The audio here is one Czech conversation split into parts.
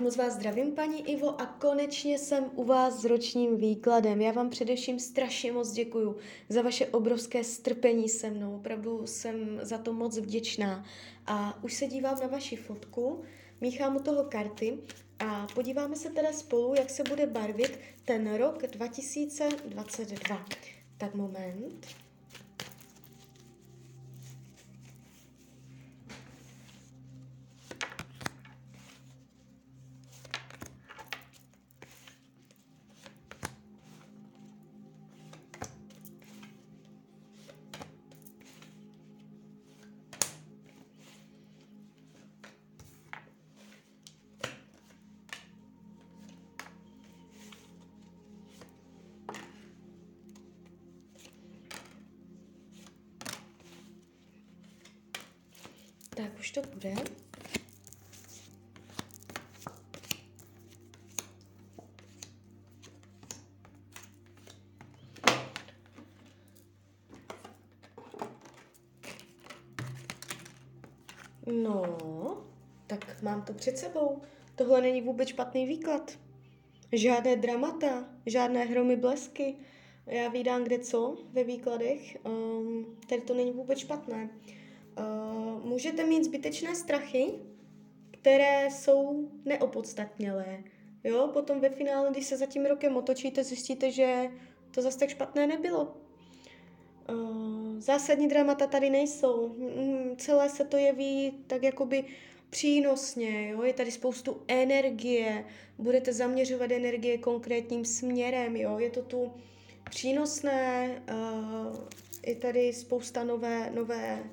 Moc vás zdravím, paní Ivo, a konečně jsem u vás s ročním výkladem. Já vám především strašně moc děkuju za vaše obrovské strpení se mnou. Opravdu jsem za to moc vděčná. A už se dívám na vaši fotku, míchám u toho karty a podíváme se teda spolu, jak se bude barvit ten rok 2022. Tak moment. Tak už to bude. No, tak mám to před sebou. Tohle není vůbec špatný výklad. Žádné dramata, žádné hromy blesky. Já vídám kde co ve výkladech. Um, tady to není vůbec špatné. Můžete mít zbytečné strachy, které jsou neopodstatnělé. Jo, potom ve finále, když se za tím rokem otočíte, zjistíte, že to zase tak špatné nebylo. Uh, zásadní dramata tady nejsou. Mm, celé se to jeví tak jakoby přínosně, jo? je tady spoustu energie, budete zaměřovat energie konkrétním směrem, jo? je to tu přínosné, uh, je tady spousta nové, nové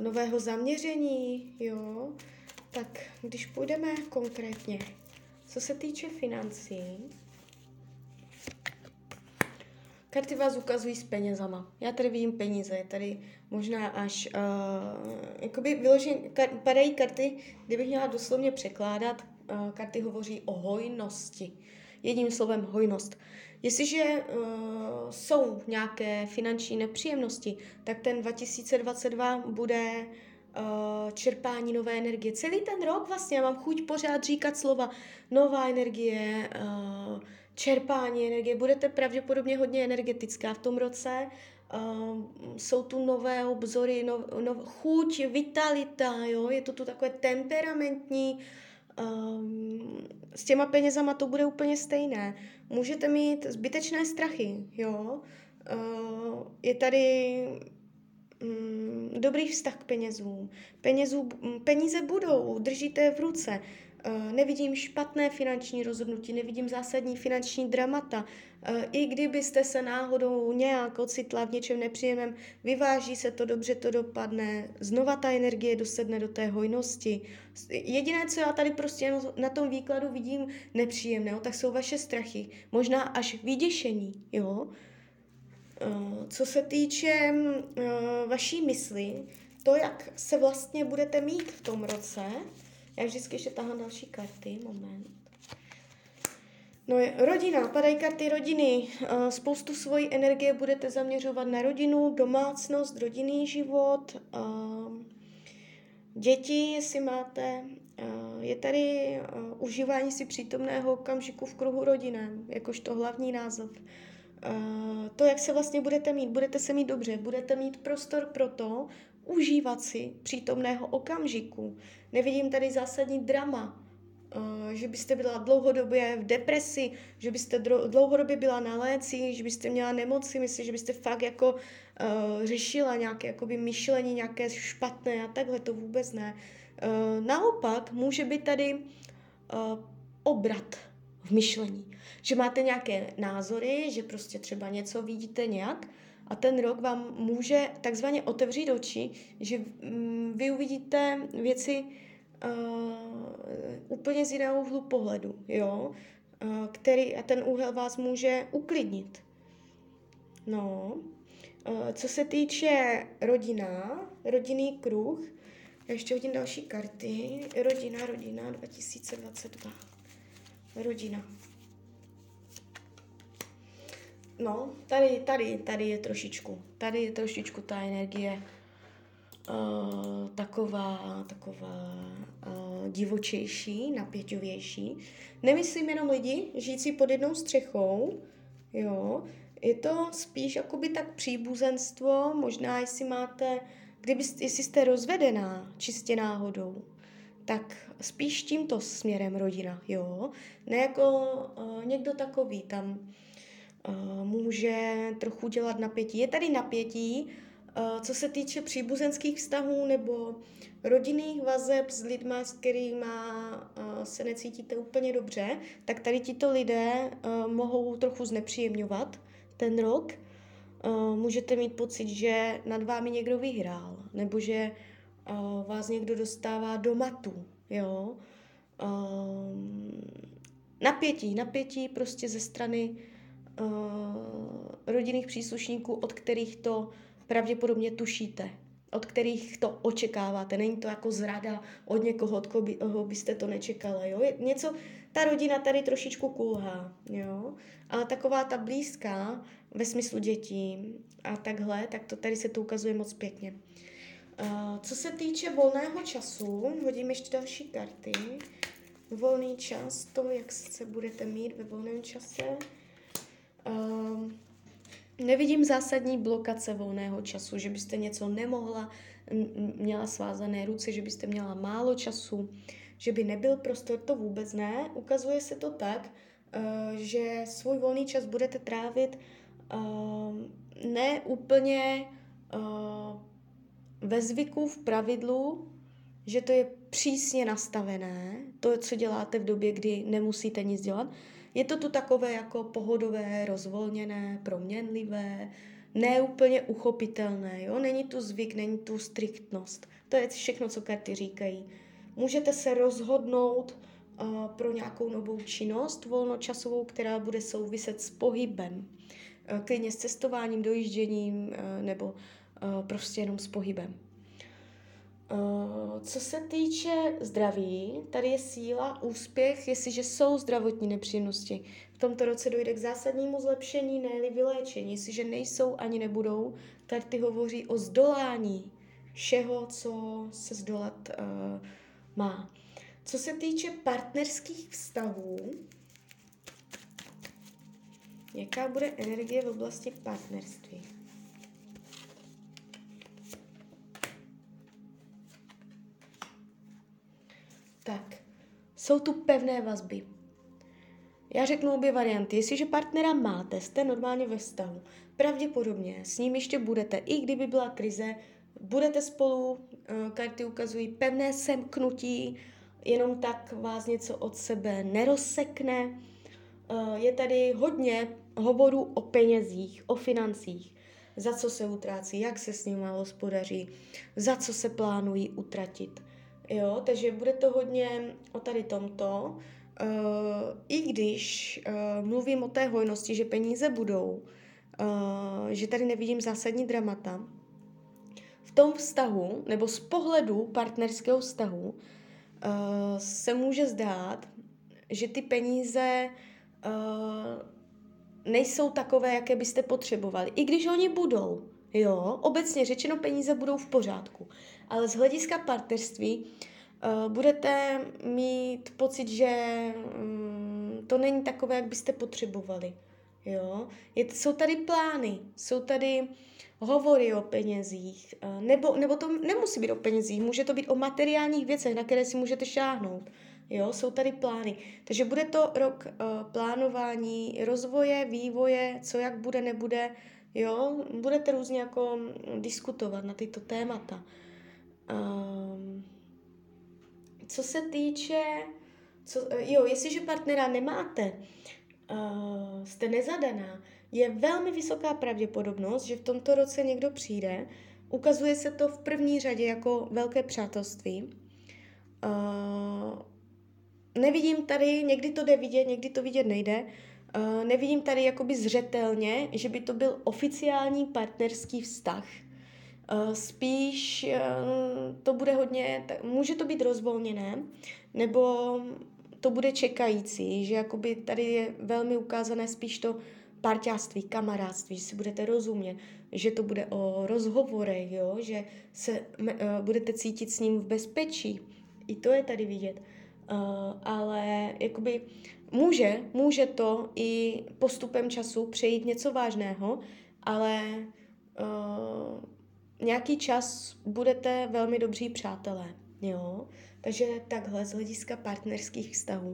nového zaměření, jo, tak když půjdeme konkrétně, co se týče financí, karty vás ukazují s penězama. Já tady vidím peníze, tady možná až, uh, jakoby vyložen, kar, padají karty, kdybych měla doslovně překládat, uh, karty hovoří o hojnosti. Jedním slovem hojnost. Jestliže uh, jsou nějaké finanční nepříjemnosti, tak ten 2022 bude uh, čerpání nové energie. Celý ten rok vlastně já mám chuť pořád říkat slova nová energie, uh, čerpání energie. Budete pravděpodobně hodně energetická v tom roce. Uh, jsou tu nové obzory, no, no, chuť, vitalita, jo? je to tu takové temperamentní, uh, Um, s těma penězama to bude úplně stejné. Můžete mít zbytečné strachy, jo. Uh, je tady um, dobrý vztah k penězům. Penězů, peníze budou, držíte je v ruce. Uh, nevidím špatné finanční rozhodnutí, nevidím zásadní finanční dramata. Uh, I kdybyste se náhodou nějak ocitla v něčem nepříjemném, vyváží se to, dobře to dopadne, znova ta energie dosedne do té hojnosti. Jediné, co já tady prostě na tom výkladu vidím nepříjemného, tak jsou vaše strachy, možná až vyděšení, jo. Uh, co se týče vaší mysli, to, jak se vlastně budete mít v tom roce, já vždycky ještě tahám další karty, moment. No je, rodina, padají karty rodiny. Spoustu svojí energie budete zaměřovat na rodinu, domácnost, rodinný život, děti, jestli máte. Je tady užívání si přítomného okamžiku v kruhu rodinem, jakožto hlavní název. To, jak se vlastně budete mít, budete se mít dobře, budete mít prostor pro to, užívat si přítomného okamžiku. Nevidím tady zásadní drama, uh, že byste byla dlouhodobě v depresi, že byste dlouhodobě byla na léci, že byste měla nemoci, myslím, že byste fakt jako uh, řešila nějaké jakoby myšlení, nějaké špatné a takhle, to vůbec ne. Uh, naopak může být tady obrat myšlení. Že máte nějaké názory, že prostě třeba něco vidíte nějak a ten rok vám může takzvaně otevřít oči, že mm, vy uvidíte věci uh, úplně z jiného úhlu pohledu, jo, uh, který a ten úhel vás může uklidnit. No, uh, co se týče rodina, rodinný kruh, já ještě hodím další karty. Rodina, rodina 2022. Rodina. No, tady, tady, tady je trošičku, tady je trošičku ta energie uh, taková, taková uh, divočejší, napěťovější. Nemyslím jenom lidi žijící pod jednou střechou, jo, je to spíš jakoby tak příbuzenstvo, možná jestli máte, kdyby, jestli jste rozvedená čistě náhodou, tak spíš tímto směrem rodina, jo. Ne jako uh, někdo takový tam uh, může trochu dělat napětí. Je tady napětí, uh, co se týče příbuzenských vztahů nebo rodinných vazeb s lidmi, s kterými uh, se necítíte úplně dobře, tak tady tito lidé uh, mohou trochu znepříjemňovat ten rok. Uh, můžete mít pocit, že nad vámi někdo vyhrál, nebo že uh, vás někdo dostává do matu, jo. Um, napětí, napětí prostě ze strany uh, rodinných příslušníků, od kterých to pravděpodobně tušíte, od kterých to očekáváte. Není to jako zrada od někoho, od koho byste to nečekali. Jo? Je něco, ta rodina tady trošičku kulhá, jo. Ale taková ta blízká, ve smyslu dětí a takhle, tak to tady se to ukazuje moc pěkně. Uh, co se týče volného času, hodím ještě další karty. Volný čas, to, jak se budete mít ve volném čase. Uh, nevidím zásadní blokace volného času, že byste něco nemohla, měla svázané ruce, že byste měla málo času, že by nebyl prostor, to vůbec ne. Ukazuje se to tak, uh, že svůj volný čas budete trávit uh, ne úplně uh, ve zvyku, v pravidlu, že to je přísně nastavené, to, co děláte v době, kdy nemusíte nic dělat. Je to tu takové jako pohodové, rozvolněné, proměnlivé, neúplně uchopitelné, jo? Není tu zvyk, není tu striktnost. To je všechno, co karty říkají. Můžete se rozhodnout uh, pro nějakou novou činnost volnočasovou, která bude souviset s pohybem. Uh, klidně s cestováním, dojížděním uh, nebo prostě jenom s pohybem. Uh, co se týče zdraví, tady je síla, úspěch, jestliže jsou zdravotní nepříjemnosti. V tomto roce dojde k zásadnímu zlepšení, ne vyléčení. Jestliže nejsou ani nebudou, karty hovoří o zdolání všeho, co se zdolat uh, má. Co se týče partnerských vztahů, jaká bude energie v oblasti partnerství? Tak, jsou tu pevné vazby. Já řeknu obě varianty. Jestliže partnera máte, jste normálně ve vztahu, pravděpodobně s ním ještě budete, i kdyby byla krize, budete spolu, eh, karty ukazují pevné semknutí, jenom tak vás něco od sebe nerozsekne. Eh, je tady hodně hovorů o penězích, o financích, za co se utrácí, jak se s nimi hospodaří, za co se plánují utratit. Jo, takže bude to hodně o tady tomto. Uh, I když uh, mluvím o té hojnosti, že peníze budou, uh, že tady nevidím zásadní dramata, v tom vztahu, nebo z pohledu partnerského vztahu, uh, se může zdát, že ty peníze uh, nejsou takové, jaké byste potřebovali. I když oni budou, jo, obecně řečeno peníze budou v pořádku. Ale z hlediska partnerství uh, budete mít pocit, že um, to není takové, jak byste potřebovali. Jo? Je, jsou tady plány, jsou tady hovory o penězích, uh, nebo, nebo to nemusí být o penězích, může to být o materiálních věcech, na které si můžete šáhnout. Jo, jsou tady plány. Takže bude to rok uh, plánování, rozvoje, vývoje, co jak bude, nebude. Jo, budete různě jako diskutovat na tyto témata. Um, co se týče, co, jo, jestliže partnera nemáte, uh, jste nezadaná, je velmi vysoká pravděpodobnost, že v tomto roce někdo přijde. Ukazuje se to v první řadě jako velké přátelství. Uh, nevidím tady, někdy to jde vidět, někdy to vidět nejde. Uh, nevidím tady jakoby zřetelně, že by to byl oficiální partnerský vztah. Uh, spíš uh, to bude hodně, může to být rozvolněné, nebo to bude čekající, že jakoby tady je velmi ukázané spíš to parťáctví, kamarádství, že si budete rozumět, že to bude o rozhovorech, jo? že se uh, budete cítit s ním v bezpečí. I to je tady vidět. Ale jakoby může, může to i postupem času přejít něco vážného, ale nějaký čas budete velmi dobří přátelé. Jo? Takže takhle z hlediska partnerských vztahů.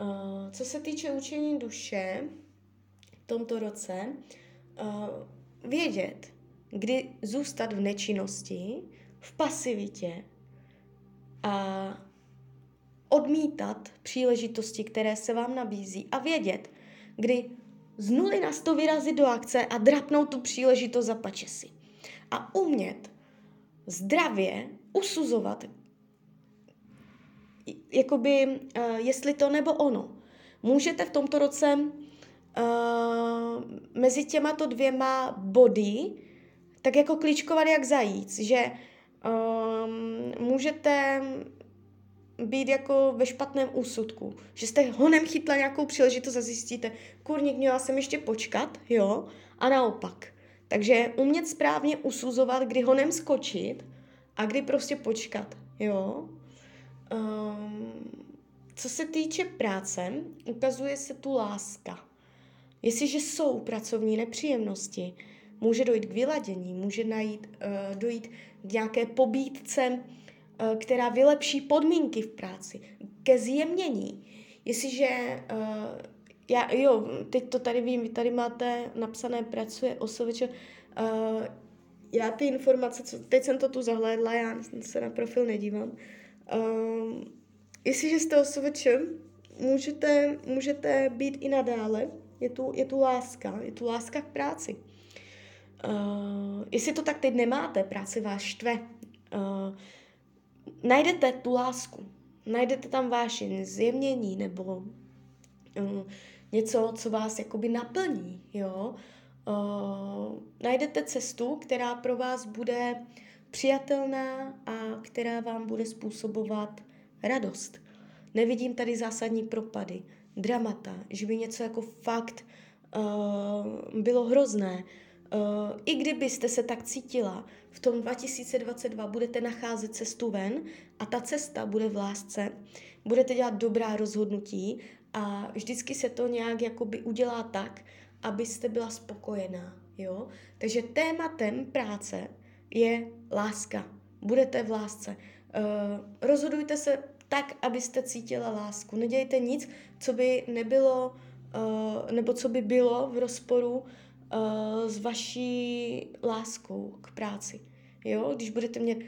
Uh, co se týče učení duše v tomto roce, uh, vědět, kdy zůstat v nečinnosti, v pasivitě a odmítat příležitosti, které se vám nabízí a vědět, kdy z nuly na sto vyrazit do akce a drapnout tu příležitost za pačesy. A umět zdravě usuzovat, jakoby, uh, jestli to nebo ono. Můžete v tomto roce uh, mezi těmato dvěma body tak jako klíčkovat jak zajíc, že um, můžete být jako ve špatném úsudku, že jste honem chytla nějakou příležitost a zjistíte, kurník, měla jsem ještě počkat, jo, a naopak. Takže umět správně usuzovat, kdy honem skočit a kdy prostě počkat, jo. Um, co se týče práce, ukazuje se tu láska. Jestliže jsou pracovní nepříjemnosti, může dojít k vyladění, může najít, uh, dojít k nějaké pobídce, uh, která vylepší podmínky v práci, ke zjemnění. Jestliže uh, já, jo, teď to tady vím, vy tady máte napsané pracuje osoveče, uh, já ty informace, co, teď jsem to tu zahlédla, já se na profil nedívám, uh, jestliže jste osoveč, můžete, můžete být i nadále, je tu, je tu láska, je tu láska k práci. Uh, jestli to tak teď nemáte, práce vás štve, uh, najdete tu lásku, najdete tam vášeň, zjemnění nebo uh, něco, co vás jakoby naplní, jo. Uh, najdete cestu, která pro vás bude přijatelná a která vám bude způsobovat radost. Nevidím tady zásadní propady, dramata, že by něco jako fakt uh, bylo hrozné. Uh, I kdybyste se tak cítila, v tom 2022 budete nacházet cestu ven a ta cesta bude v lásce, budete dělat dobrá rozhodnutí a vždycky se to nějak jakoby udělá tak, abyste byla spokojená, jo. Takže tématem práce je láska. Budete v lásce. Uh, rozhodujte se tak, abyste cítila lásku. Nedějte nic, co by nebylo, uh, nebo co by bylo v rozporu uh, s vaší láskou k práci. Jo, když budete mít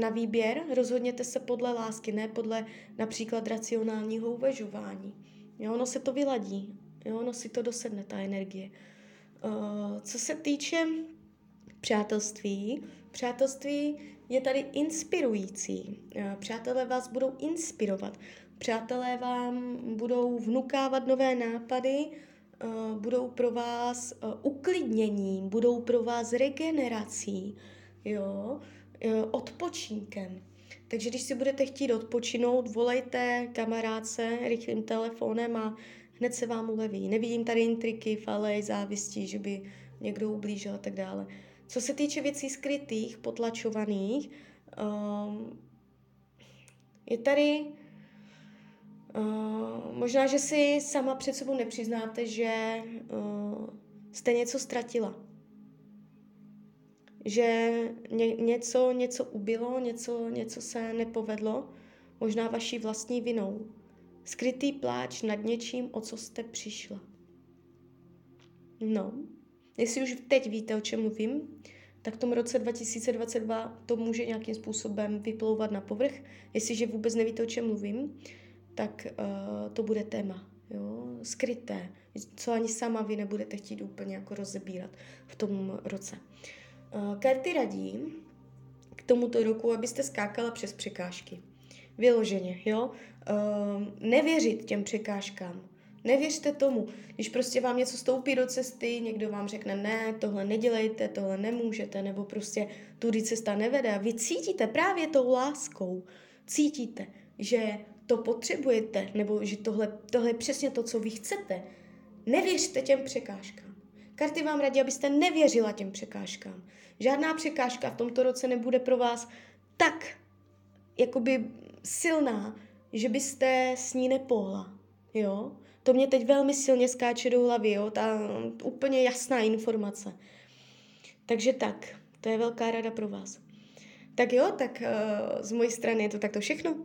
na výběr, rozhodněte se podle lásky, ne podle například racionálního uvažování. Jo, ono se to vyladí, jo, ono si to dosedne, ta energie. Uh, co se týče přátelství, přátelství je tady inspirující. Uh, přátelé vás budou inspirovat. Přátelé vám budou vnukávat nové nápady, uh, budou pro vás uh, uklidněním, budou pro vás regenerací. Jo? Eh, odpočinkem. Takže když si budete chtít odpočinout, volejte kamarádce rychlým telefonem a hned se vám uleví. Nevidím tady intriky, falej, závistí, že by někdo ublížil a tak dále. Co se týče věcí skrytých, potlačovaných, um, je tady uh, možná, že si sama před sebou nepřiznáte, že uh, jste něco ztratila že ně, něco, něco ubilo, něco, něco se nepovedlo, možná vaší vlastní vinou. Skrytý pláč nad něčím, o co jste přišla. No, jestli už teď víte, o čem mluvím, tak v tom roce 2022 to může nějakým způsobem vyplouvat na povrch. Jestliže vůbec nevíte, o čem mluvím, tak uh, to bude téma. Jo? Skryté, co ani sama vy nebudete chtít úplně jako rozebírat v tom roce. Eh, karty radí k tomuto roku, abyste skákala přes překážky. Vyloženě, jo? Uh, nevěřit těm překážkám. Nevěřte tomu. Když prostě vám něco stoupí do cesty, někdo vám řekne ne, tohle nedělejte, tohle nemůžete, nebo prostě tudy cesta nevede. A vy cítíte právě tou láskou, cítíte, že to potřebujete, nebo že tohle, tohle je přesně to, co vy chcete, nevěřte těm překážkám. Karty vám radí, abyste nevěřila těm překážkám. Žádná překážka v tomto roce nebude pro vás tak jakoby silná, že byste s ní nepohla. Jo? To mě teď velmi silně skáče do hlavy, jo? ta úplně jasná informace. Takže tak, to je velká rada pro vás. Tak jo, tak uh, z mojí strany je to takto všechno.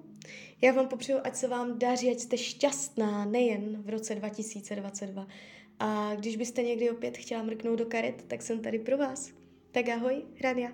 Já vám popřeju, ať se vám daří, ať jste šťastná nejen v roce 2022. A když byste někdy opět chtěla mrknout do karet, tak jsem tady pro vás. Tak ahoj, Rania.